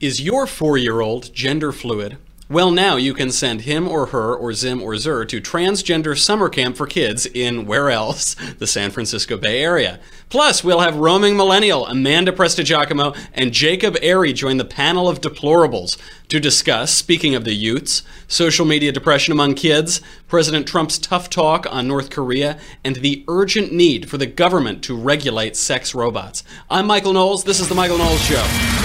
Is your four year old gender fluid? Well, now you can send him or her or Zim or Zer to transgender summer camp for kids in where else? The San Francisco Bay Area. Plus, we'll have roaming millennial Amanda Prestigiacomo and Jacob Airey join the panel of deplorables to discuss, speaking of the youths, social media depression among kids, President Trump's tough talk on North Korea, and the urgent need for the government to regulate sex robots. I'm Michael Knowles. This is The Michael Knowles Show.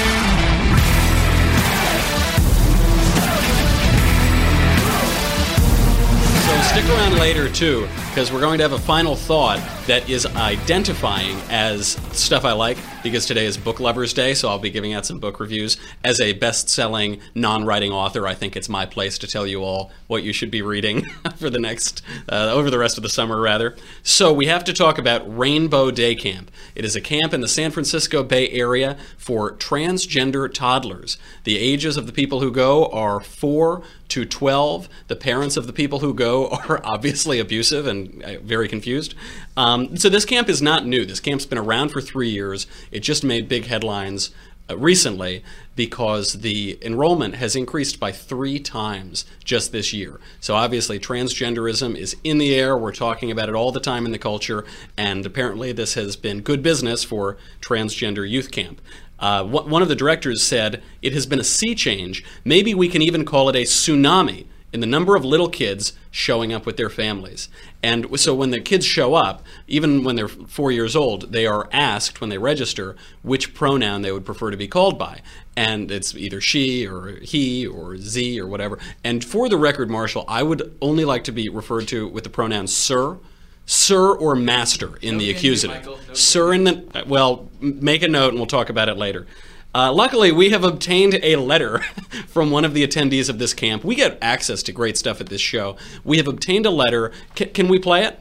Stick around later too, because we're going to have a final thought that is identifying as stuff I like, because today is Book Lovers Day, so I'll be giving out some book reviews. As a best selling, non writing author, I think it's my place to tell you all what you should be reading for the next, uh, over the rest of the summer, rather. So we have to talk about Rainbow Day Camp. It is a camp in the San Francisco Bay Area for transgender toddlers. The ages of the people who go are four to 12. The parents of the people who go are obviously abusive and uh, very confused. Um, so this camp is not new. This camp's been around for three years. It just made big headlines uh, recently because the enrollment has increased by three times just this year. So obviously, transgenderism is in the air. We're talking about it all the time in the culture, and apparently, this has been good business for transgender youth camp. Uh, one of the directors said it has been a sea change. Maybe we can even call it a tsunami in the number of little kids showing up with their families. And so when the kids show up, even when they're four years old, they are asked when they register which pronoun they would prefer to be called by. And it's either she or he or z or whatever. And for the record, Marshall, I would only like to be referred to with the pronoun sir sir or master in no the accusative. No sir in the well, make a note and we'll talk about it later. Uh, luckily, we have obtained a letter from one of the attendees of this camp. We get access to great stuff at this show. We have obtained a letter. C- can we play it?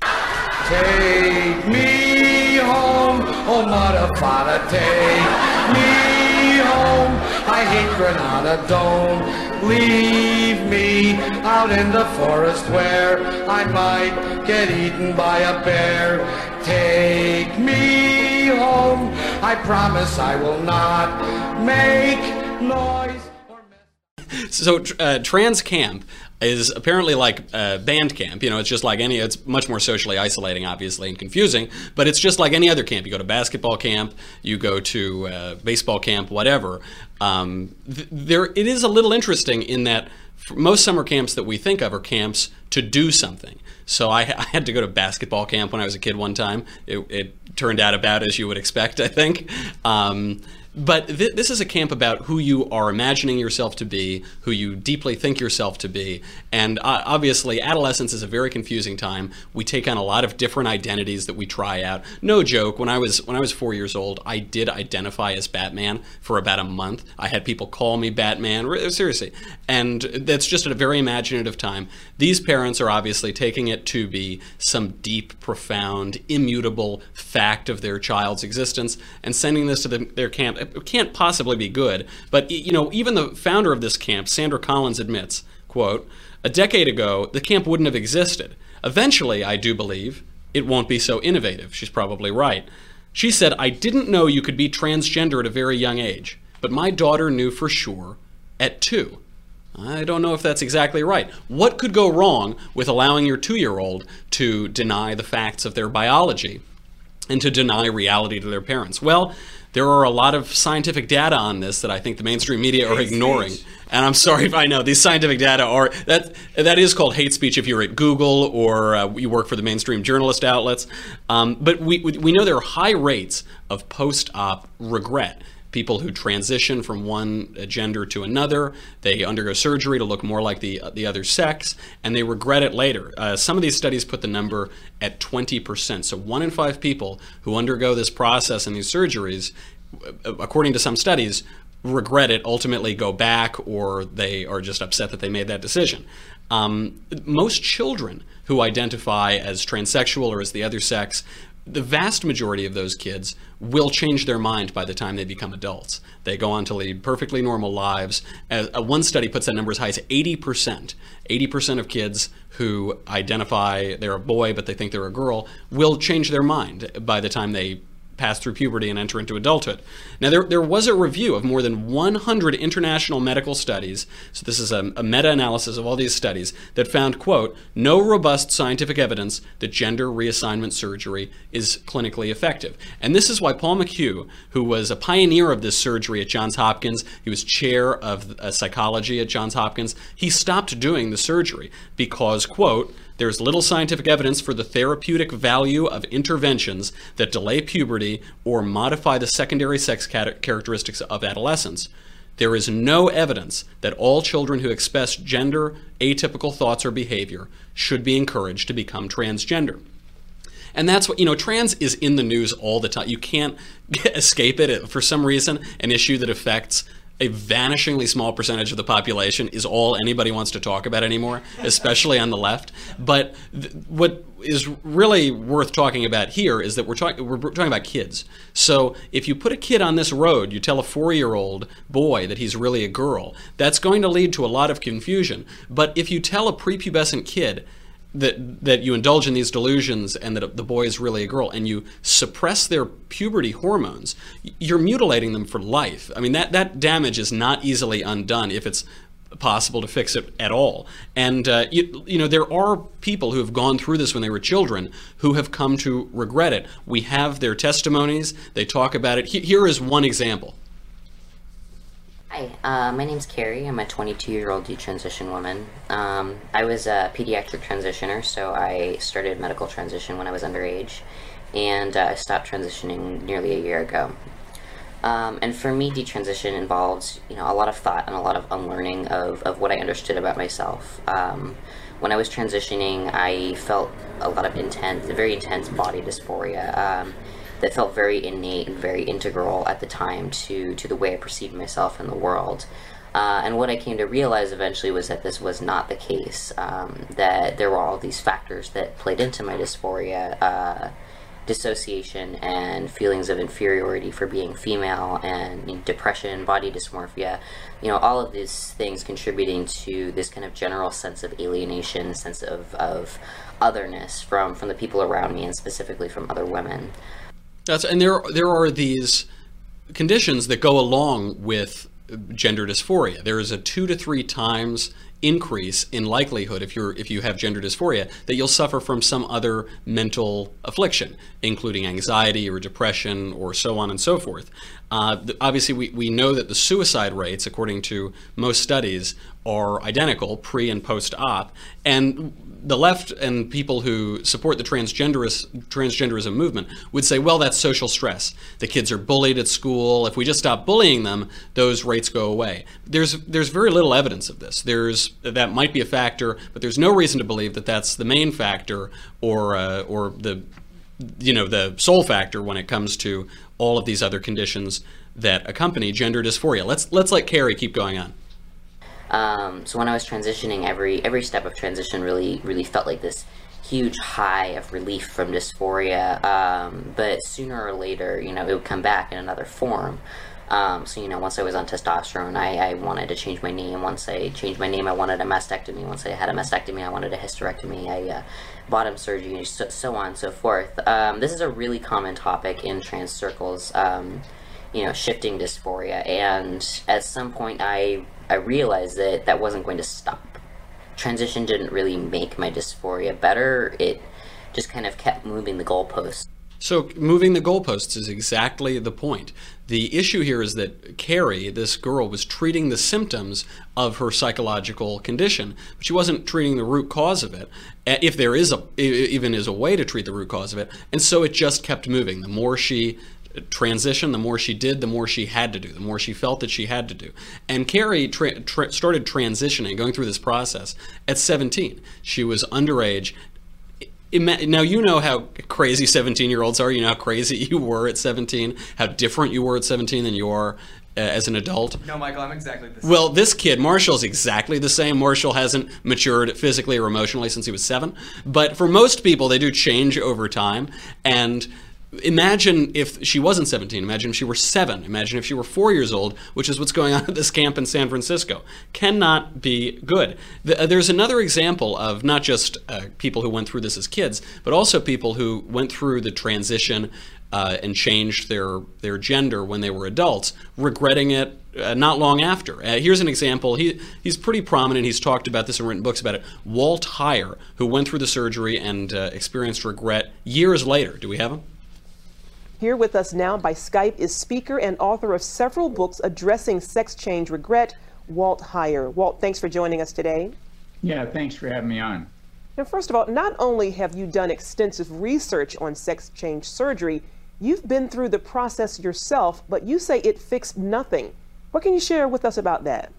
Take me home, oh mother, father, take me home. I hate Granada, don't leave me out in the forest where I might get eaten by a bear. Take me home. I promise I will not make noise. So, uh, Trans Camp is apparently like uh, band camp. You know, it's just like any. It's much more socially isolating, obviously, and confusing. But it's just like any other camp. You go to basketball camp, you go to uh, baseball camp, whatever. Um, th- there, it is a little interesting in that most summer camps that we think of are camps to do something. So I, I, had to go to basketball camp when I was a kid one time. It, it turned out about as you would expect, I think. Um, but th- this is a camp about who you are imagining yourself to be, who you deeply think yourself to be. And uh, obviously, adolescence is a very confusing time. We take on a lot of different identities that we try out. No joke. When I was when I was four years old, I did identify as Batman for about a month. I had people call me Batman. Seriously, and that's just a very imaginative time. These parents are obviously taking it to be some deep, profound, immutable fact of their child's existence and sending this to the, their camp it can't possibly be good. But you know, even the founder of this camp, Sandra Collins, admits, quote, a decade ago, the camp wouldn't have existed. Eventually, I do believe, it won't be so innovative. She's probably right. She said, I didn't know you could be transgender at a very young age, but my daughter knew for sure at two. I don't know if that's exactly right. What could go wrong with allowing your two year old to deny the facts of their biology and to deny reality to their parents? Well, there are a lot of scientific data on this that I think the mainstream media are hate ignoring. Speech. And I'm sorry if I know these scientific data are that that is called hate speech if you're at Google or uh, you work for the mainstream journalist outlets. Um, but we we know there are high rates of post-op regret people who transition from one gender to another. They undergo surgery to look more like the the other sex, and they regret it later. Uh, some of these studies put the number at 20%. So one in five people who undergo this process and these surgeries, uh, according to some studies, regret it, ultimately go back, or they are just upset that they made that decision. Um, most children who identify as transsexual or as the other sex the vast majority of those kids will change their mind by the time they become adults. They go on to lead perfectly normal lives. Uh, one study puts that number as high as 80%. 80% of kids who identify they're a boy but they think they're a girl will change their mind by the time they pass through puberty and enter into adulthood. Now, there, there was a review of more than 100 international medical studies. So, this is a, a meta analysis of all these studies that found, quote, no robust scientific evidence that gender reassignment surgery is clinically effective. And this is why Paul McHugh, who was a pioneer of this surgery at Johns Hopkins, he was chair of uh, psychology at Johns Hopkins, he stopped doing the surgery because, quote, there's little scientific evidence for the therapeutic value of interventions that delay puberty or modify the secondary sex characteristics of adolescence. There is no evidence that all children who express gender atypical thoughts or behavior should be encouraged to become transgender. And that's what, you know, trans is in the news all the time. You can't escape it. For some reason, an issue that affects a vanishingly small percentage of the population is all anybody wants to talk about anymore, especially on the left. But th- what is really worth talking about here is that we're, talk- we're talking about kids. So if you put a kid on this road, you tell a four year old boy that he's really a girl, that's going to lead to a lot of confusion. But if you tell a prepubescent kid, that that you indulge in these delusions and that the boy is really a girl and you suppress their puberty hormones you're mutilating them for life. I mean that that damage is not easily undone if it's possible to fix it at all. And uh, you, you know there are people who have gone through this when they were children who have come to regret it. We have their testimonies. They talk about it. Here is one example Hi, uh, my name's Carrie. I'm a 22 year old detransition woman. Um, I was a pediatric transitioner, so I started medical transition when I was underage, and uh, I stopped transitioning nearly a year ago. Um, and for me, detransition involves, you know, a lot of thought and a lot of unlearning of, of what I understood about myself. Um, when I was transitioning, I felt a lot of intense, very intense body dysphoria. Um, that felt very innate and very integral at the time to, to the way I perceived myself in the world. Uh, and what I came to realize eventually was that this was not the case, um, that there were all these factors that played into my dysphoria. Uh, dissociation and feelings of inferiority for being female and depression, body dysmorphia, you know, all of these things contributing to this kind of general sense of alienation, sense of, of otherness from, from the people around me and specifically from other women. That's and there there are these conditions that go along with gender dysphoria. There is a two to three times increase in likelihood if you're if you have gender dysphoria that you'll suffer from some other mental affliction, including anxiety or depression or so on and so forth. Uh, obviously, we, we know that the suicide rates, according to most studies, are identical pre and post op, and the left and people who support the transgenderism, movement would say, well, that's social stress. The kids are bullied at school. If we just stop bullying them, those rates go away. There's there's very little evidence of this. There's that might be a factor, but there's no reason to believe that that's the main factor or uh, or the you know the sole factor when it comes to all of these other conditions that accompany gender dysphoria. Let's let's let Carrie keep going on. Um, so when I was transitioning, every every step of transition really really felt like this huge high of relief from dysphoria. Um, but sooner or later, you know, it would come back in another form. Um, so you know, once I was on testosterone, I, I wanted to change my name. Once I changed my name, I wanted a mastectomy. Once I had a mastectomy, I wanted a hysterectomy. I uh, bottom surgery, so, so on and so forth. Um, this is a really common topic in trans circles. Um, you know, shifting dysphoria, and at some point, I I realized that that wasn't going to stop. Transition didn't really make my dysphoria better. It just kind of kept moving the goalposts. So, moving the goalposts is exactly the point. The issue here is that Carrie, this girl, was treating the symptoms of her psychological condition, but she wasn't treating the root cause of it, if there is a even is a way to treat the root cause of it. And so it just kept moving. The more she transition, the more she did, the more she had to do, the more she felt that she had to do. And Carrie tra- tra- started transitioning, going through this process at 17. She was underage. Now, you know how crazy 17 year olds are. You know how crazy you were at 17, how different you were at 17 than you are uh, as an adult. No, Michael, I'm exactly the same. Well, this kid, Marshall's exactly the same. Marshall hasn't matured physically or emotionally since he was seven. But for most people, they do change over time. And imagine if she wasn't 17 imagine if she were 7 imagine if she were 4 years old which is what's going on at this camp in san francisco cannot be good uh, there's another example of not just uh, people who went through this as kids but also people who went through the transition uh, and changed their their gender when they were adults, regretting it uh, not long after. Uh, here's an example. He he's pretty prominent. He's talked about this and written books about it. Walt Heyer, who went through the surgery and uh, experienced regret years later. Do we have him? Here with us now by Skype is speaker and author of several books addressing sex change regret, Walt Heyer. Walt, thanks for joining us today. Yeah, thanks for having me on. And first of all, not only have you done extensive research on sex change surgery, you've been through the process yourself, but you say it fixed nothing. What can you share with us about that?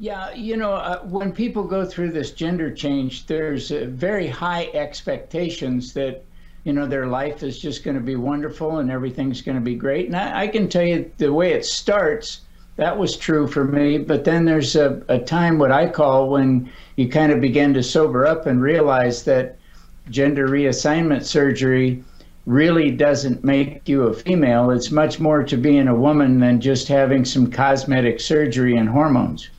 Yeah, you know, uh, when people go through this gender change, there's uh, very high expectations that, you know, their life is just going to be wonderful and everything's going to be great. And I, I, can tell you the way it starts, that was true for me. But then there's a, a time, what I call, when you kind of begin to sober up and realize that gender reassignment surgery really doesn't make you a female. It's much more to being a woman than just having some cosmetic surgery and hormones.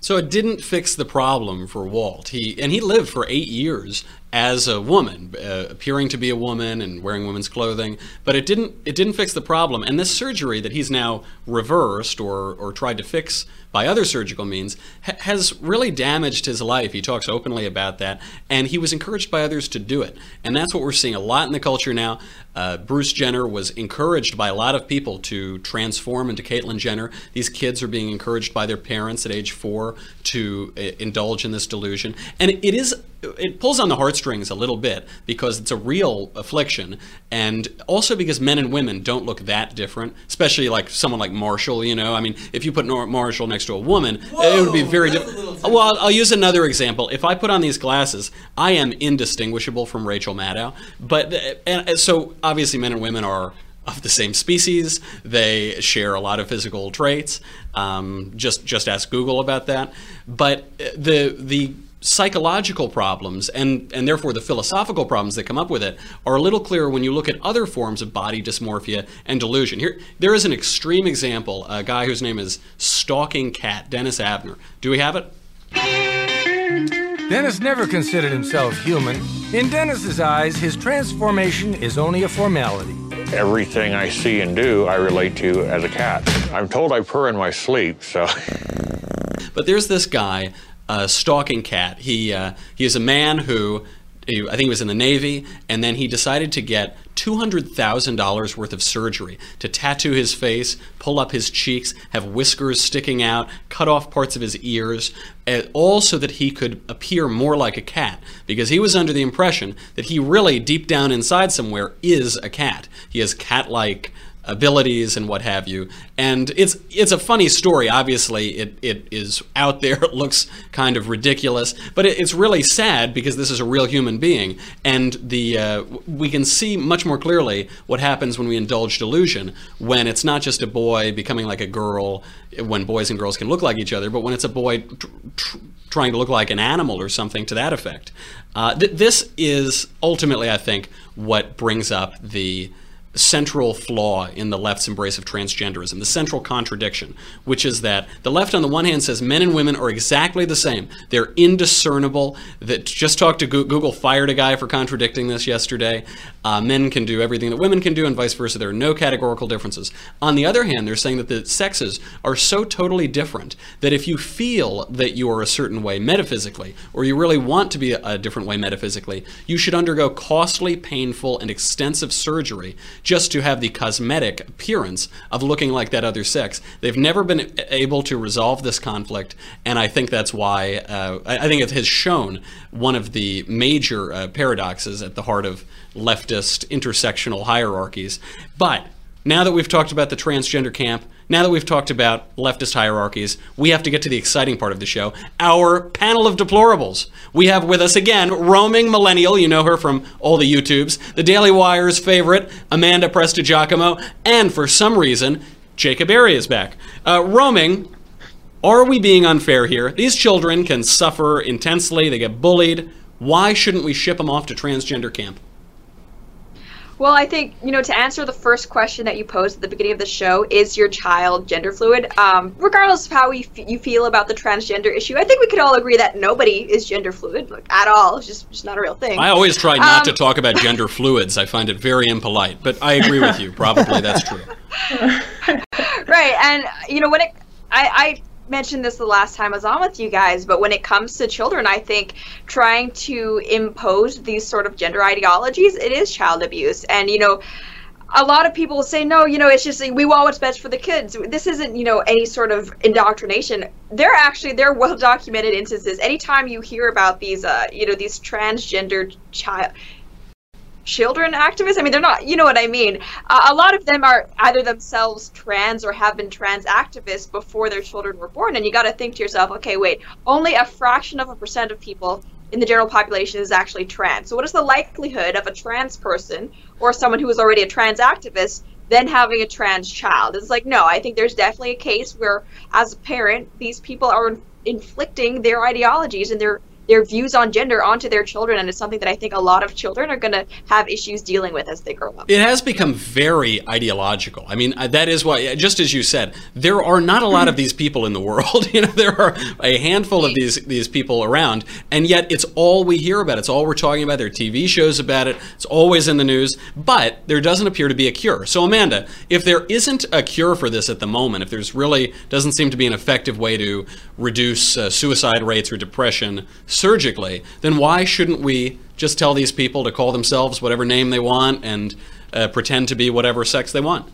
So it didn't fix the problem for Walt. He and he lived for eight years as a woman, uh, appearing to be a woman and wearing women's clothing. But it didn't it didn't fix the problem. And this surgery that he's now reversed or or tried to fix by other surgical means ha- has really damaged his life. He talks openly about that, and he was encouraged by others to do it. And that's what we're seeing a lot in the culture now. Uh, Bruce Jenner was encouraged by a lot of people to transform into Caitlyn Jenner. These kids are being encouraged by their parents at age four to uh, indulge in this delusion, and it is it pulls on the heartstrings a little bit because it's a real affliction, and also because men and women don't look that different. Especially like someone like Marshall. You know, I mean, if you put Marshall next to a woman, Whoa, it would be very different. Well, I'll, I'll use another example. If I put on these glasses, I am indistinguishable from Rachel Maddow. But and so obviously, men and women are of the same species. They share a lot of physical traits. Um, just just ask Google about that. But the the psychological problems and, and therefore the philosophical problems that come up with it are a little clearer when you look at other forms of body dysmorphia and delusion. Here, there is an extreme example, a guy whose name is Stalking Cat, Dennis Avner. Do we have it? Dennis never considered himself human. In Dennis's eyes, his transformation is only a formality. Everything I see and do, I relate to as a cat. I'm told I purr in my sleep, so. But there's this guy uh, stalking cat. He uh, he is a man who I think he was in the Navy, and then he decided to get $200,000 worth of surgery to tattoo his face, pull up his cheeks, have whiskers sticking out, cut off parts of his ears, all so that he could appear more like a cat. Because he was under the impression that he really, deep down inside somewhere, is a cat. He has cat like abilities and what have you. And it's it's a funny story. Obviously, it, it is out there. It looks kind of ridiculous, but it, it's really sad because this is a real human being, and the uh, we can see much more clearly what happens when we indulge delusion when it's not just a boy becoming like a girl, when boys and girls can look like each other, but when it's a boy. Tr- tr- trying to look like an animal or something to that effect. Uh, th- this is ultimately, I think, what brings up the central flaw in the left's embrace of transgenderism, the central contradiction, which is that the left on the one hand says men and women are exactly the same. They're indiscernible. That just talked to Google fired a guy for contradicting this yesterday. Uh, men can do everything that women can do and vice versa. There are no categorical differences. On the other hand, they're saying that the sexes are so totally different that if you feel that you are a certain way metaphysically, or you really want to be a, a different way metaphysically, you should undergo costly, painful, and extensive surgery just to have the cosmetic appearance of looking like that other sex. They've never been able to resolve this conflict, and I think that's why uh, I think it has shown one of the major uh, paradoxes at the heart of leftist intersectional hierarchies. But now that we've talked about the transgender camp, now that we've talked about leftist hierarchies, we have to get to the exciting part of the show our panel of deplorables. We have with us again roaming millennial, you know her from all the YouTubes, the Daily Wire's favorite, Amanda Prestigiacomo, and for some reason, Jacob Airey is back. Uh, roaming, are we being unfair here? These children can suffer intensely, they get bullied. Why shouldn't we ship them off to transgender camp? Well, I think, you know, to answer the first question that you posed at the beginning of the show, is your child gender fluid? Um, regardless of how you, f- you feel about the transgender issue, I think we could all agree that nobody is gender fluid like, at all. It's just, just not a real thing. I always try not to Um, talk about gender fluids. I find it very impolite, but I agree with you. Probably that's true. right and you know when it I, I mentioned this the last time i was on with you guys but when it comes to children i think trying to impose these sort of gender ideologies it is child abuse. And you know a lot of people will say no you know it's just we want what's best for the kids. This isn't you know any sort of indoctrination. There actually there are well documented instances. Anytime you hear about these uh you know these transgender child children activists. I mean, they're not, you know what I mean. Uh, a lot of them are either themselves trans or have been trans activists before their children were born. And you got to think to yourself, okay, wait, only a fraction of a percent of people in the general population is actually trans. So, what is the likelihood of a trans person or someone who is already a trans activist then having a trans child? It's like, no, I think there's definitely a case where, as a parent, these people are inflicting their ideologies and their their views on gender onto their children and it's something that i think a lot of children are going to have issues dealing with as they grow up It has become very ideological. I mean, uh, that is why, just as you said, there are not a lot of these people in the world. You know, there are a handful of these these people around, and yet it's all we hear about. It's all we're talking about. There are TV shows about it. It's always in the news, but there doesn't appear to be a cure. So, Amanda, if there isn't a cure for this at the moment, if there's really doesn't seem to be an effective way to reduce uh, suicide rates or depression surgically, then why shouldn't we just tell these people to call themselves whatever name they want and uh, pretend to be whatever sex they want?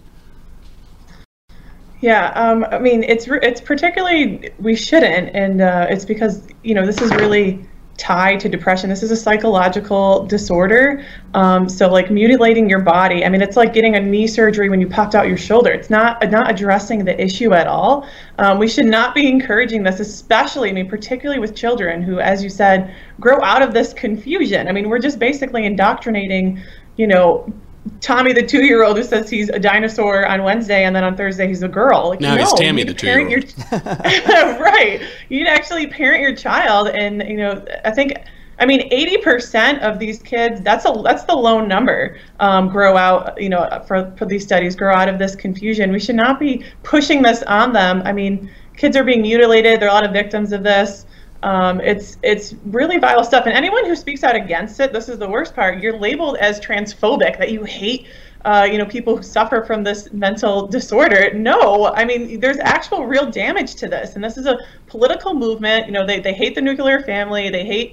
Yeah, um, I mean, it's it's particularly we shouldn't, and uh, it's because you know this is really tied to depression. This is a psychological disorder. Um, so like mutilating your body. I mean, it's like getting a knee surgery when you popped out your shoulder. It's not not addressing the issue at all. Um, we should not be encouraging this, especially I mean, particularly with children who, as you said, grow out of this confusion. I mean, we're just basically indoctrinating, you know. Tommy, the two-year-old who says he's a dinosaur on Wednesday, and then on Thursday he's a girl. Like, Now no, he's Tammy, the parent your- right. You need to actually parent your child, and you know, I think, I mean, eighty percent of these kids. That's a that's the lone number. Um, grow out, you know, for for these studies, grow out of this confusion. We should not be pushing this on them. I mean, kids are being mutilated. There are a lot of victims of this. Um, it's it's really vile stuff, and anyone who speaks out against it, this is the worst part. You're labeled as transphobic, that you hate, uh, you know, people who suffer from this mental disorder. No, I mean, there's actual real damage to this, and this is a political movement. You know, they they hate the nuclear family, they hate,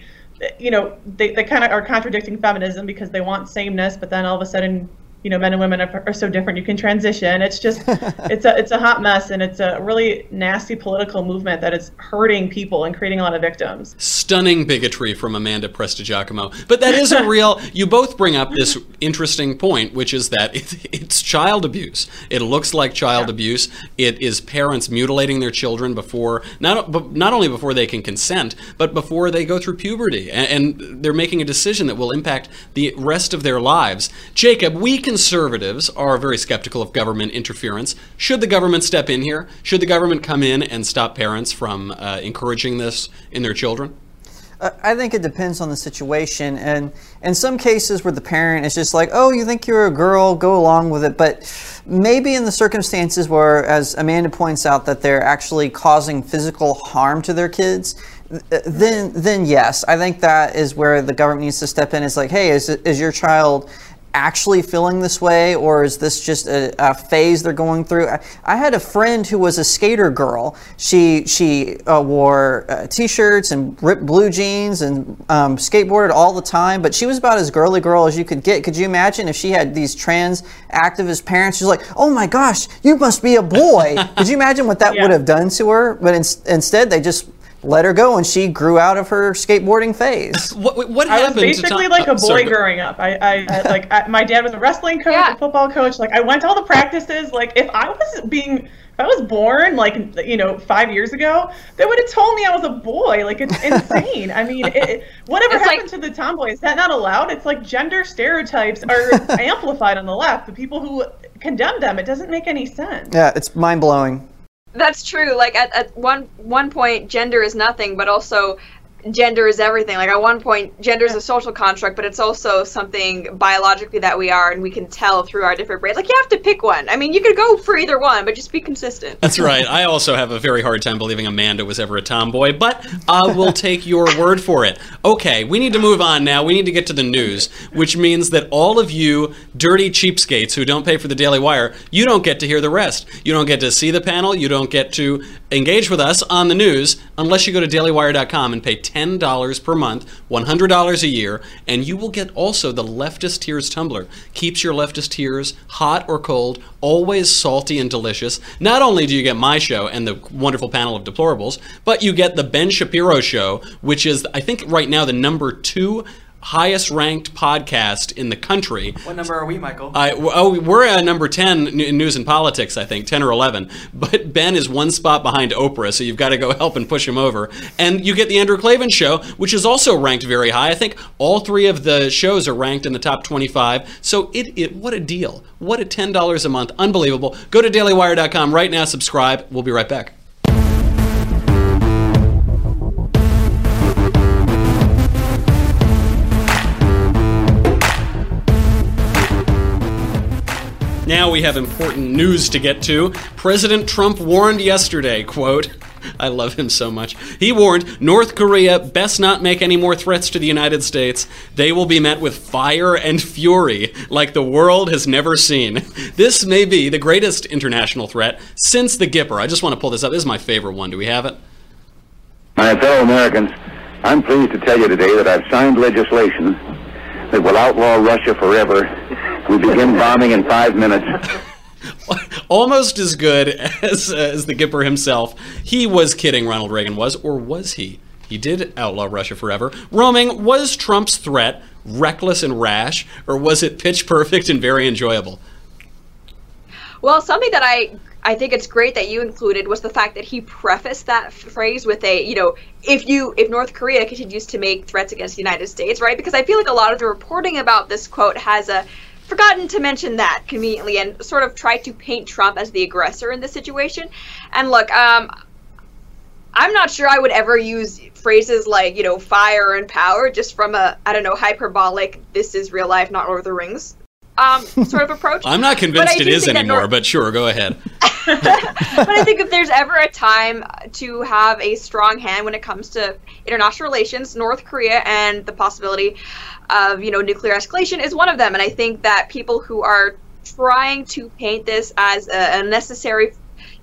you know, they they kind of are contradicting feminism because they want sameness, but then all of a sudden. You know, men and women are, are so different. You can transition. It's just, it's a, it's a hot mess, and it's a really nasty political movement that is hurting people and creating a lot of victims. Stunning bigotry from Amanda Prestigiacomo. But that is a real, you both bring up this interesting point, which is that it, it's child abuse. It looks like child abuse. It is parents mutilating their children before, not, but not only before they can consent, but before they go through puberty. And, and they're making a decision that will impact the rest of their lives. Jacob, we conservatives are very skeptical of government interference. Should the government step in here? Should the government come in and stop parents from uh, encouraging this in their children? Uh, I think it depends on the situation, and in some cases where the parent is just like, "Oh, you think you're a girl, go along with it," but maybe in the circumstances where, as Amanda points out, that they're actually causing physical harm to their kids, then then yes, I think that is where the government needs to step in. It's like, hey, is is your child actually feeling this way or is this just a, a phase they're going through? I, I had a friend who was a skater girl. She she uh, wore uh, t-shirts and ripped blue jeans and um, skateboarded all the time but she was about as girly girl as you could get. Could you imagine if she had these trans activist parents? She's like oh my gosh you must be a boy. Could you imagine what that Yeah. would have done to her? But in, instead they just let her go and she grew out of her skateboarding phase What, what I was happened to basically Tom- like a oh, boy sorry, growing up. I, I, I like I, my dad was a wrestling coach, Yeah. a football coach. Like I went to all the practices. Like if I was being, if I was born like you know five years ago, they would have told me I was a boy. Like it's insane. I mean, it, it- whatever It's like- happened to the tomboy? Is that not allowed? It's like gender stereotypes are amplified on the left. The people who condemn them, it doesn't make any sense. yeah it's mind-blowing That's true. Like at, at one one point, gender is nothing, but also gender is everything. Like at one point, gender is a social construct, but it's also something biologically that we are, and we can tell through our different brains. Like you have to pick one. I mean, you could go for either one, but just be consistent. That's right. I also have a very hard time believing Amanda was ever a tomboy, but I will take your word for it. Okay, we need to move on now. We need to get to the news, which means that all of you dirty cheapskates who don't pay for the Daily Wire, you don't get to hear the rest. You don't get to see the panel. You don't get to engage with us on the news unless you go to dailywire.com and pay $10 per month, $100 a year, and you will get also the Leftist Tears tumbler. Keeps your leftist tears hot or cold, always salty and delicious. Not only do you get my show and the wonderful panel of deplorables, but you get the Ben Shapiro show, which is, I think, right now the number two highest ranked podcast in the country. What number are we, Michael? I, oh, we're at number 10 in news and politics, I think, 10 or 11. But Ben is one spot behind Oprah, so you've got to go help and push him over. And you get the Andrew Klavan show, which is also ranked very high. I think all three of the shows are ranked in the top 25. So it, it what a deal. What a $10 a month. Unbelievable. Go to dailywire.com right now, subscribe. We'll be right back. Now we have important news to get to. President Trump warned yesterday, quote, I love him so much. He warned North Korea best not make any more threats to the United States. They will be met with fire and fury like the world has never seen. This may be the greatest international threat since the Gipper. I just want to pull this up. This is my favorite one. Do we have it? My fellow Americans, I'm pleased to tell you today that I've signed legislation that will outlaw Russia forever. We begin bombing in five minutes. Almost as good as, uh, as the Gipper himself. He was kidding, Ronald Reagan was, or was he? He did outlaw Russia forever. Roaming, was Trump's threat reckless and rash, or was it pitch perfect and very enjoyable? Well, something that I I think it's great that you included was the fact that he prefaced that phrase with a, you know, if you if North Korea continues to make threats against the United States, right? Because I feel like a lot of the reporting about this quote has a forgotten to mention that conveniently and sort of tried to paint Trump as the aggressor in this situation. And look, um I'm not sure I would ever use phrases like, you know, fire and power just from a I don't know, hyperbolic this is real life, not Lord of the Rings um, sort of approach. I'm not convinced it is anymore, North- but sure, go ahead. but I think if there's ever a time to have a strong hand when it comes to international relations, North Korea and the possibility of you know nuclear escalation is one of them. And I think that people who are trying to paint this as a, a necessary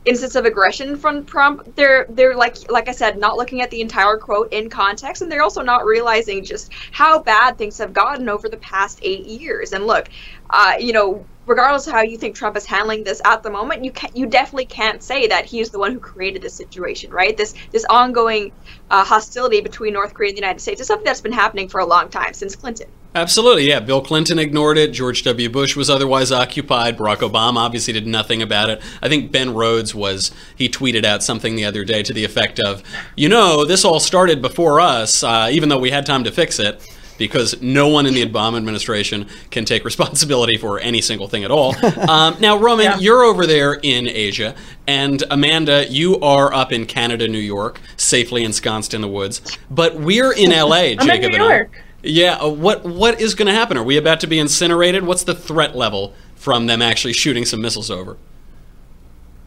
instance of aggression from Trump, they're they're like like I said, not looking at the entire quote in context, and they're also not realizing just how bad things have gotten over the past eight years. And look, uh, you know, regardless of how you think Trump is handling this at the moment, you can you definitely can't say that he's the one who created this situation, right? This this ongoing uh, hostility between North Korea and the United States is something that's been happening for a long time since Clinton. Absolutely, yeah. Bill Clinton ignored it. George W. Bush was otherwise occupied. Barack Obama obviously did nothing about it. I think Ben Rhodes was, he tweeted out something the other day to the effect of, you know, this all started before us, uh, even though we had time to fix it because no one in the Obama administration can take responsibility for any single thing at all. Um, now, Roman, yeah. you're over there in Asia, and Amanda, you are up in Canada, New York, safely ensconced in the woods. But we're in LA, Jacob in New York. I. Yeah, uh, what what is going to happen? Are we about to be incinerated? What's the threat level from them actually shooting some missiles over?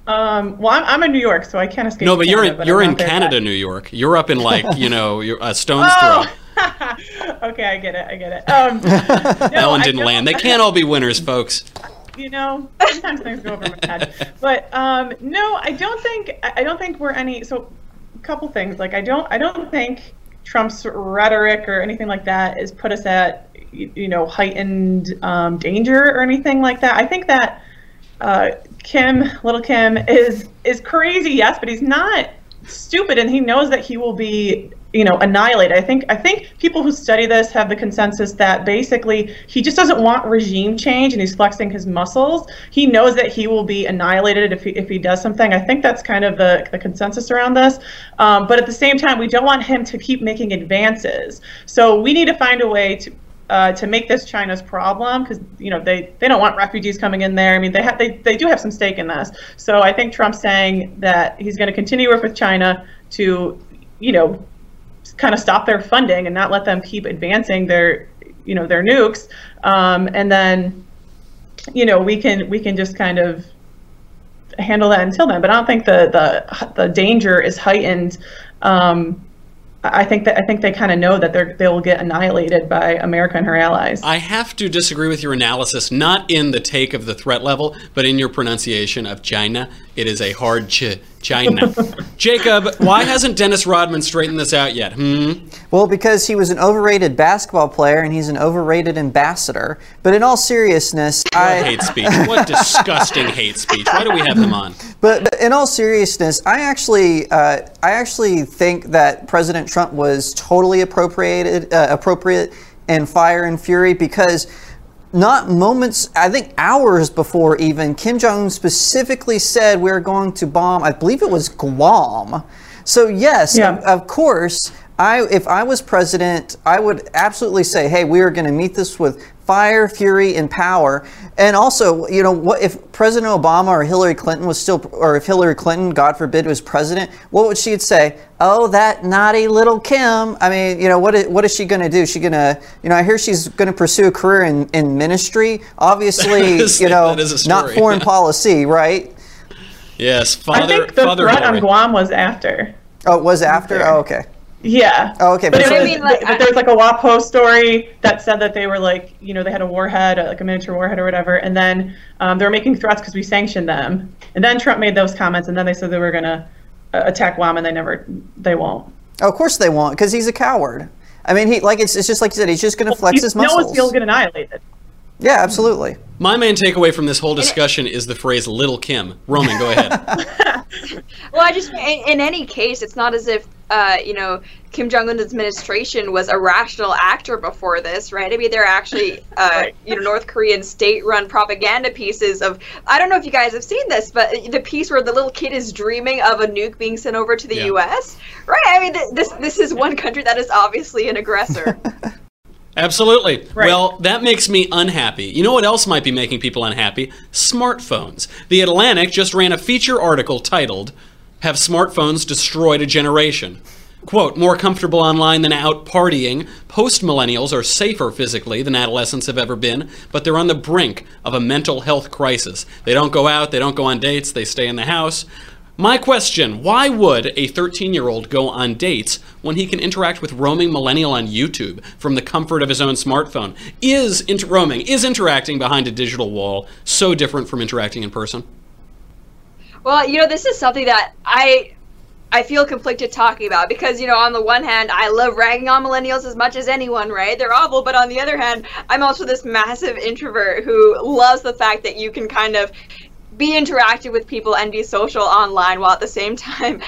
Um, well, I'm, I'm in New York, so I can't escape. No, but Canada, you're in, you're in Canada, New York. You're up in like you know, you're a stone's oh! throw. okay, I get it. I get it. Um, no, Ellen didn't land. They can't all be winners, folks. You know, sometimes things go over my head. But um, no, I don't think I don't think we're any. So, a couple things. Like, I don't I don't think Trump's rhetoric or anything like that has put us at you know heightened um, danger or anything like that. I think that uh, Kim, little Kim, is is crazy, yes, but he's not stupid, and he knows that he will be you know annihilate. I think i think people who study this have the consensus that basically he just doesn't want regime change and he's flexing his muscles. He knows that he will be annihilated if he, if he does something. I think that's kind of the, the consensus around this. Um, but at the same time we don't want him to keep making advances. So we need to find a way to uh, to make this China's problem because you know they, they don't want refugees coming in there. I mean they have they, they do have some stake in this. So I think Trump's saying that he's going to continue work with China to you know kind of stop their funding and not let them keep advancing their you know their nukes um, and then you know we can we can just kind of handle that until then but i don't think the the the danger is heightened um, I think that I think they kind of know that they're they'll get annihilated by America and her allies. I have to disagree with your analysis, not in the take of the threat level, but in your pronunciation of China. It is a hard ch China. Jacob, why hasn't Dennis Rodman straightened this out yet? Hmm. Well, because he was an overrated basketball player and he's an overrated ambassador. But in all seriousness, What I hate speech. What disgusting hate speech. Why do we have him on? But, but in all seriousness, I actually, uh, I actually think that President Trump was totally appropriated, uh, appropriate in Fire and Fury because not moments, I think hours before even, Kim Jong Un specifically said we're going to bomb. I believe it was Guam. So yes, Yeah. of, of course. I, if I was president, I would absolutely say, "Hey, we are going to meet this with fire, fury, and power." And also, you know, what if President Obama or Hillary Clinton was still, or if Hillary Clinton, God forbid, was president, what would she say? Oh, that naughty little Kim. I mean, you know, what is, what is she going to do? She going to, you know, I hear she's going to pursue a career in, in ministry. Obviously, That is- you know, that is a not story. foreign policy, right? Yes, father. I think the father threat on Guam was after. Oh, it was after. Oh, okay. Yeah. Oh, okay. But, but it so- was, I mean, like, but there's like a WAPO story that said that they were like, you know, they had a warhead, uh, like a miniature warhead or whatever, and then um, they were making threats because we sanctioned them. And then Trump made those comments, and then they said they were gonna uh, attack Guam, and they never, they won't. Oh, of course they won't, because he's a coward. I mean, he like it's, it's just like you said. He's just going to flex He's- his no muscles. one's he'll get annihilated. Yeah, absolutely. My main takeaway from this whole discussion is the phrase "Little Kim." Roman, go ahead. Well, I just in, in any case, it's not as if uh, you know Kim Jong Un's administration was a rational actor before this, right? I mean, there are actually uh, Right. you know North Korean state-run propaganda pieces of. I don't know if you guys have seen this, but the piece where the little kid is dreaming of a nuke being sent over to the Yeah. U.S. Right? I mean, th- this this is one country that is obviously an aggressor. Absolutely. Right. Well, that makes me unhappy. You know what else might be making people unhappy? Smartphones. The Atlantic just ran a feature article titled, Have Smartphones Destroyed a Generation? Quote, more comfortable online than out partying, post millennials are safer physically than adolescents have ever been, but they're on the brink of a mental health crisis. They don't go out, they don't go on dates, they stay in the house. My question why would a 13 year old go on dates when he can interact with roaming millennial on YouTube from the comfort of his own smartphone? Is inter- roaming, is interacting behind a digital wall so different from interacting in person? Well, you know, this is something that I I feel conflicted talking about because, you know, on the one hand, I love ragging on millennials as much as anyone, right? They're awful, but on the other hand, I'm also this massive introvert who loves the fact that you can kind of be interactive with people and be social online while at the same time,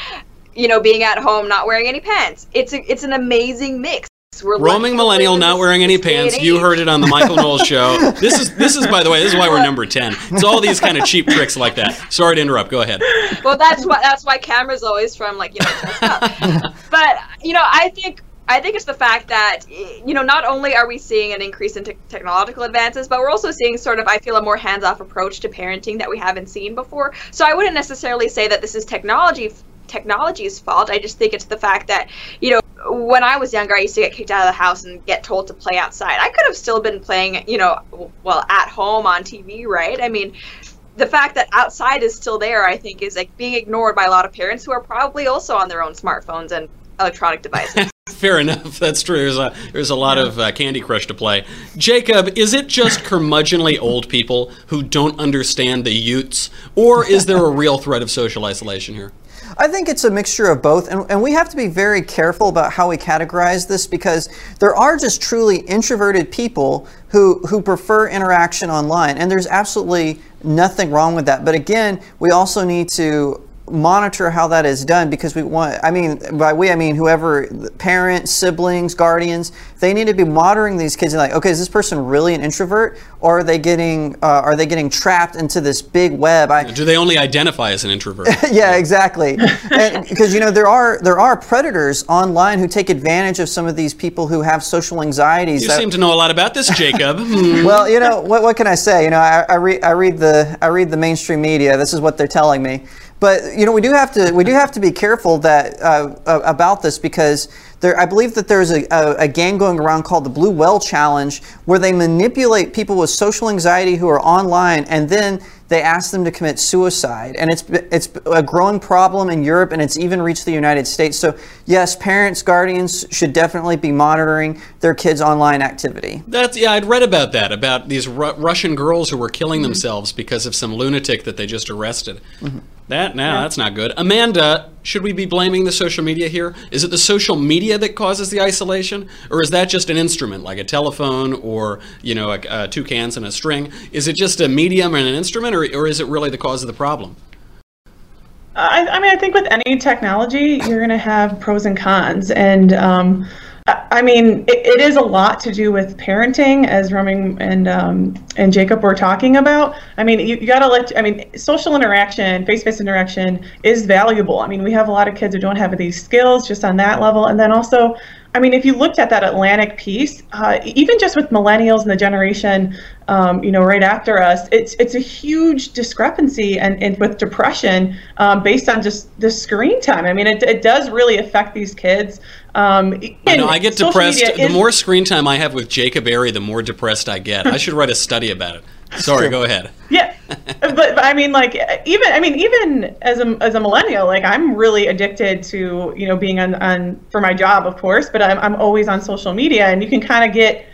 you know, being at home not wearing any pants. It's a, it's an amazing mix. We're Roaming millennial not wearing any this day and pants. You heard it on the Michael Knowles show. This is this is by the way, this is why we're number 10. It's all these kind of cheap tricks like that. Sorry to interrupt. Go ahead. well that's why that's why cameras always from like you know but you know i think i think it's the fact that you know not only are we seeing an increase in te- technological advances but we're also seeing sort of i feel a more hands-off approach to parenting that we haven't seen before so i wouldn't necessarily say that this is technology technology's fault i just think it's the fact that you know when i was younger i used to get kicked out of the house and get told to play outside i could have still been playing you know well at home on tv right i mean the fact that outside is still there, I think, is like being ignored by a lot of parents who are probably also on their own smartphones and electronic devices. Fair enough. That's true. There's a there's a lot of uh, Candy Crush to play. Jacob, is it just curmudgeonly old people who don't understand the Utes, or is there a real threat of social isolation here? I think it's a mixture of both, and, and we have to be very careful about how we categorize this because there are just truly introverted people who who prefer interaction online, and there's absolutely nothing wrong with that. But again, we also need to monitor how that is done because we want i mean by we i mean whoever parents siblings guardians they need to be monitoring these kids and like okay is this person really an introvert or are they getting uh, are they getting trapped into this big web i Do they only identify as an introvert? yeah, exactly. Because you know there are there are predators online who take advantage of some of these people who have social anxieties. You that- seem to know a lot about this, Jacob. Hmm. well, you know what, what can I say? You know, I, I read I read the I read the mainstream media. This is what they're telling me. But you know, we do have to we do have to be careful that uh, about this because there, I believe that there's a, a, a gang going around called the Blue Whale Challenge, where they manipulate people with social anxiety who are online, and then they ask them to commit suicide. And it's it's a growing problem in Europe, and it's even reached the United States. So yes, parents, guardians should definitely be monitoring their kids' online activity. That's yeah, I'd read about that about these Ru- Russian girls who were killing themselves because of some lunatic that they just arrested. That now that's not good. Amanda, should we be blaming the social media here? Is it the social media that causes the isolation, or is that just an instrument like a telephone or you know a, uh, two cans and a string? Is it just a medium and an instrument, or, or is it really the cause of the problem? I, I mean, I think with any technology, you're going to have pros and cons. And um, I, mean, it, it is a lot to do with parenting, as Roaming and um, and Jacob were talking about. I mean, you, you got to let. I mean, social interaction, face-to-face interaction, is valuable. I mean, we have a lot of kids who don't have these skills just on that level, and then also. I mean, if you looked at that Atlantic piece, uh, even just with millennials and the generation, um, you know, right after us, it's it's a huge discrepancy and, and with depression um, based on just the screen time. I mean, it, it does really affect these kids. Um, I know I get depressed. media The more screen time I have with Jacob Airey, the more depressed I get. I should write a study about it. Sorry, go ahead. yeah but, but i mean like even i mean even as a, as a millennial like i'm really addicted to you know being on, on for my job of course but i'm, I'm always on social media and you can kind of get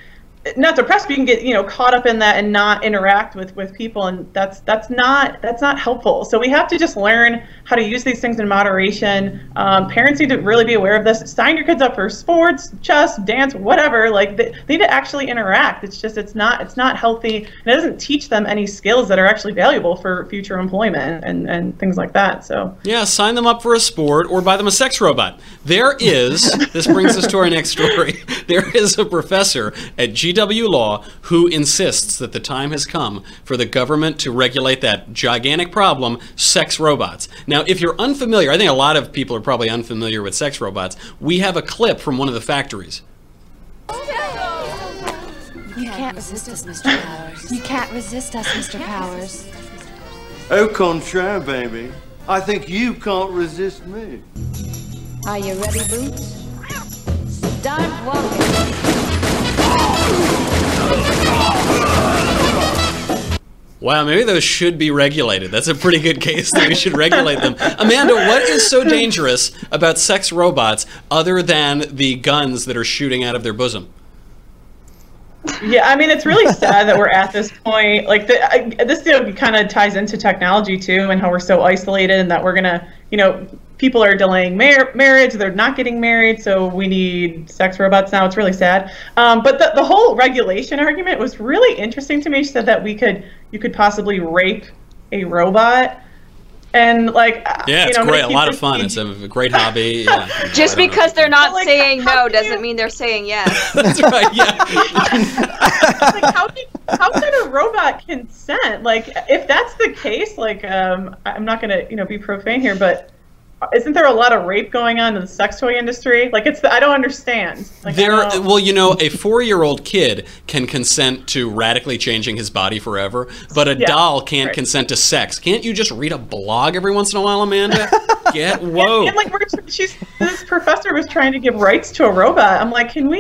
not depressed but you can get you know caught up in that and not interact with with people and that's that's not that's not helpful. So we have to just learn how to use these things in moderation. Um, parents need to really be aware of this. Sign your kids up for sports chess dance whatever. Like they, they need to actually interact. It's just it's not it's not healthy and it doesn't teach them any skills that are actually valuable for future employment and and things like that so. Yeah, sign them up for a sport or buy them a sex robot. There is, this brings us to our next story. There is a professor at GW Law who insists that the time has come for the government to regulate that gigantic problem, sex robots. Now, if you're unfamiliar, I think a lot of people are probably unfamiliar with sex robots. We have a clip from one of the factories. You can't resist us, Mr. Powers. You can't resist us, Mr. Powers. Au contraire, baby. I think you can't resist me. Are you ready, Boots? Start walking. Wow, maybe those should be regulated. That's a pretty good case that we should regulate them. Amanda, what is so dangerous about sex robots other than the guns that are shooting out of their bosom? Yeah, I mean, it's really sad that we're at this point. Like, the, I, this you know, kind of ties into technology too, and how we're so isolated, and that we're gonna, you know, people are delaying mar- marriage, they're not getting married, so we need sex robots now. It's really sad. Um, but the, the whole regulation argument was really interesting to me. She said that we could, you could possibly rape a robot, and like, Yeah, you it's know, great. A lot of fun. It's a great hobby. Yeah. Just I don't know. because they're not like, saying no can doesn't mean they're saying yes. That's right. Yeah. like how can how can a robot consent? Like if that's the case, like um, I'm not gonna you know be profane here, but isn't there a lot of rape going on in the sex toy industry? Like it's the, I don't understand. Like, There, don't- well, you know, a four-year-old kid can consent to radically changing his body forever, but a Yeah, doll can't right. consent to sex. Can't you just read a blog every once in a while, Amanda? Get whoa. And like we're, she's this professor was trying to give rights to a robot. I'm like, can we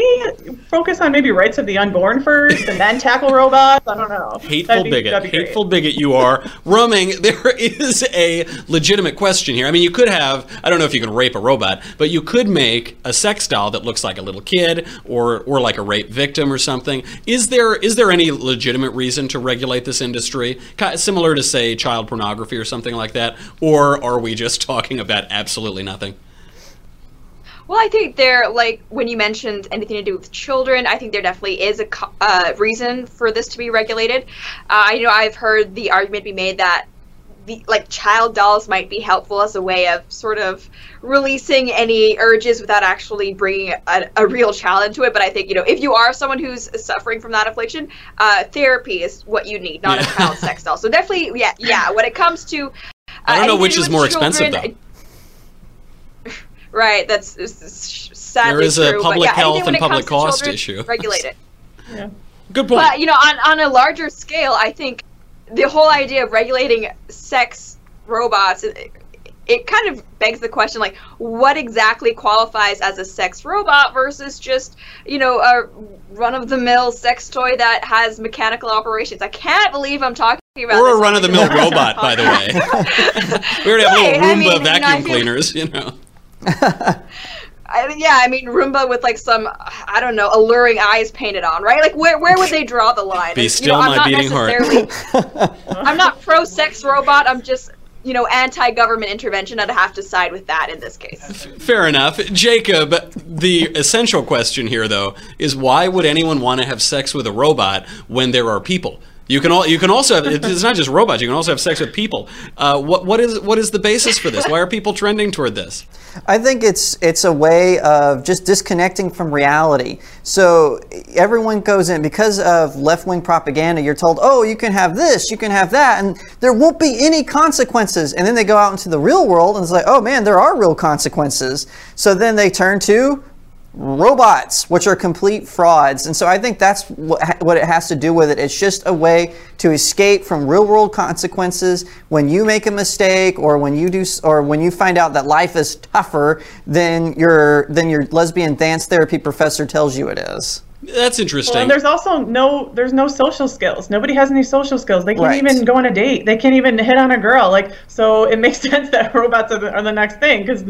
focus on maybe rights of the unborn first and then tackle robots? I don't know. Hateful be- bigot. that'd be great. Hateful bigot you are. Roaming, there is a legitimate question here. I mean, you could have, I don't know if you can rape a robot, but you could make a sex doll that looks like a little kid or or like a rape victim or something. Is there is there any legitimate reason to regulate this industry? Similar to say child pornography or something like that, or are we just talking about absolutely nothing? Well, I think there, like when you mentioned anything to do with children, I think there definitely is a uh, reason for this to be regulated. Uh, I know I've heard the argument be made that the like child dolls might be helpful as a way of sort of releasing any urges without actually bringing a, a real child into it. But I think you know if you are someone who's suffering from that affliction, uh, therapy is what you need, not a child sex doll. So definitely, yeah, yeah. When it comes to, uh, I don't know which to is more with expensive though. Right, that's, that's sadly There is a true. public yeah, health and public cost children, issue. Regulate it. Yeah. Good point. But you know, on on a larger scale, I think the whole idea of regulating sex robots, it kind of begs the question like what exactly qualifies as a sex robot versus just you know a run-of-the-mill sex toy that has mechanical operations i can't believe i'm talking about or this a run-of-the-mill robot, by the way. we already have Right, little I Roomba mean, you know, vacuum feel- cleaners, you know. I mean, yeah, I mean Roomba with like some I don't know alluring eyes painted on, right? Like where where would they draw the line? Be You still know, my not beating heart. necessarily- I'm not pro sex robot. I'm just you know anti government intervention. I'd have to side with that in this case. Fair enough. Jacob, the essential question here, though, is why would anyone want to have sex with a robot when there are people? You can all. You can also have. It's not just robots. You can also have sex with people. Uh, what what is what is the basis for this? Why are people trending toward this? I think it's it's a way of just disconnecting from reality. So everyone goes in because of left wing propaganda. You're told, oh, you can have this, you can have that, and there won't be any consequences. And then they go out into the real world and it's like, oh man, there are real consequences. So then they turn to robots, which are complete frauds. And so I think that's what, what it has to do with it. It's just a way to escape from real world consequences. When you make a mistake or when you do, or when you find out that life is tougher than your, than your lesbian dance therapy professor tells you it is. That's interesting. Well, and there's also no there's no social skills. Nobody has any social skills. They can't Right. even go on a date. They can't even hit on a girl. Like so, it makes sense that robots are the, are the next thing because,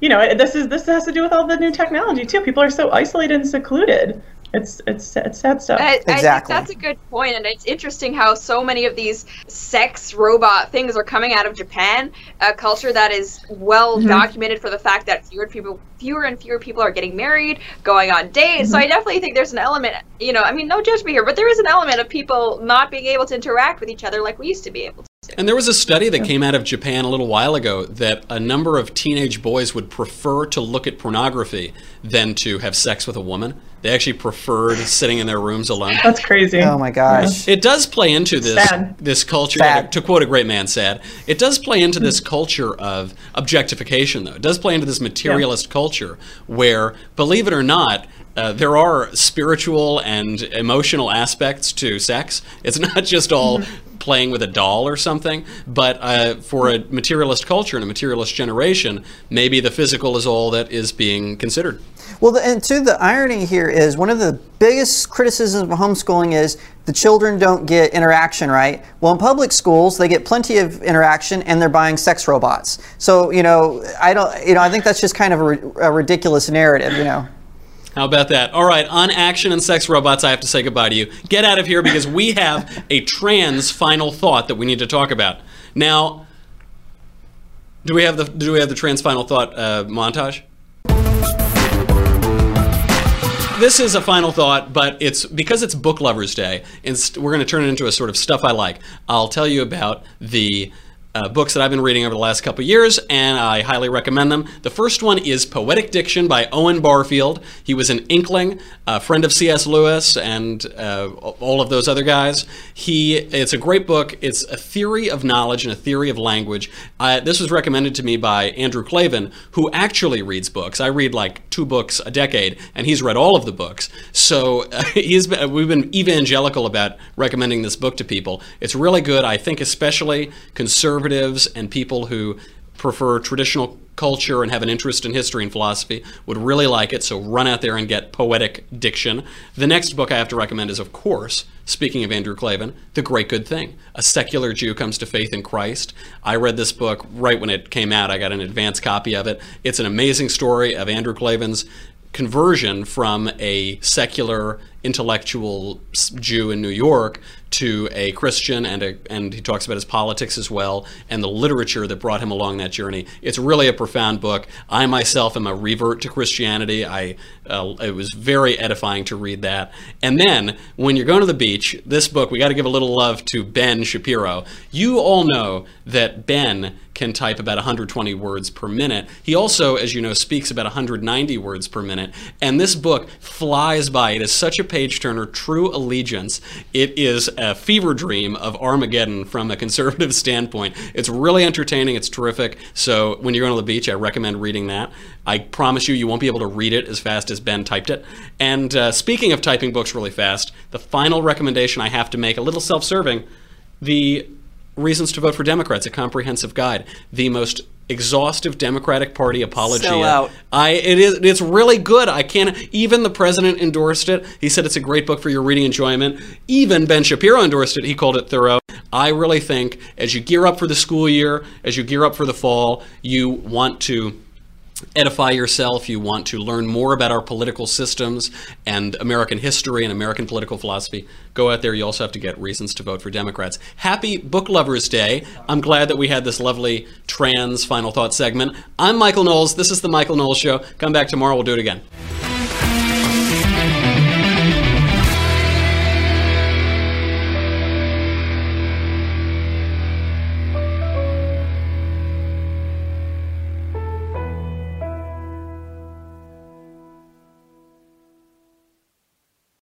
you know, this is this has to do with all the new technology too. People are so isolated and secluded. It's it's it's sad stuff. I, I think that's a good point, and it's interesting how so many of these sex robot things are coming out of Japan, a culture that is well Mhm. documented for the fact that fewer people, fewer and fewer people are getting married, going on dates. So Mhm. I definitely think there's an element, you know, I mean, no judgment here, but there is an element of people not being able to interact with each other like we used to be able to. And there was a study that came out of Japan a little while ago that a number of teenage boys would prefer to look at pornography than to have sex with a woman. They actually preferred sitting in their rooms alone. That's crazy. Oh my gosh. It does play into this Sad. this culture. Sad. To quote a great man, sad. It does play into this culture of objectification, though. It does play into this materialist culture where, believe it or not, uh, there are spiritual and emotional aspects to sex. It's not just all playing with a doll or something, but uh, for a materialist culture and a materialist generation, maybe the physical is all that is being considered. Well, the, and too, the irony here is one of the biggest criticisms of homeschooling is the children don't get interaction, right? Well, in public schools, they get plenty of interaction, and they're buying sex robots. So, you know, I don't, you know, I think that's just kind of a, a ridiculous narrative, you know. How about that? All right, on action and sex robots, I have to say goodbye to you. Get out of here because we have a trans final thought that we need to talk about. Now, do we have the do we have the trans final thought uh, montage? This is a final thought, but it's because it's Book Lovers Day. Inst- we're going to turn it into a sort of stuff I like. I'll tell you about the uh, books that I've been reading over the last couple years, and I highly recommend them. The first one is Poetic Diction by Owen Barfield. He was an Inkling, a friend of C.S. Lewis, and uh, all of those other guys. He, it's a great book. It's a theory of knowledge and a theory of language. Uh, this was recommended to me by Andrew Klavan, who actually reads books. I read like two books a decade, and he's read all of the books. So uh, he's been, we've been evangelical about recommending this book to people. It's really good. I think especially conservatives and people who prefer traditional culture and have an interest in history and philosophy would really like it. So run out there and get Poetic Diction. The next book I have to recommend is, of course, speaking of Andrew Klavan, The Great Good Thing. A secular Jew comes to faith in Christ. I read this book right when it came out. I got an advance copy of it. It's an amazing story of Andrew Klavan's conversion from a secular intellectual Jew in New York to a Christian, and a, and he talks about his politics as well, and the literature that brought him along that journey. It's really a profound book. I myself am a revert to Christianity. I uh, it was very edifying to read that. And then when you're going to the beach, this book we got to give a little love to Ben Shapiro. You all know that Ben can type about 120 words per minute. He also, as you know, speaks about 190 words per minute. And this book flies by. It is such a page turner, true allegiance. It is a fever dream of Armageddon from a conservative standpoint. It's really entertaining. It's terrific. So when you're going to the beach, I recommend reading that. I promise you, you won't be able to read it as fast as Ben typed it. And uh, speaking of typing books really fast, the final recommendation I have to make, a little self serving, the Reasons to Vote for Democrats, a comprehensive guide. The most exhaustive Democratic Party apology. Sell out. I it is it's really good. I can't even the president endorsed it. He said it's a great book for your reading enjoyment. Even Ben Shapiro endorsed it. He called it thorough. I really think as you gear up for the school year, as you gear up for the fall, you want to edify yourself, you want to learn more about our political systems and American history and American political philosophy, go out there. You also have to get reasons to vote for Democrats. Happy Book Lovers Day. I'm glad that we had this lovely trans final thought segment. I'm Michael Knowles. This is The Michael Knowles Show. Come back tomorrow. We'll do it again.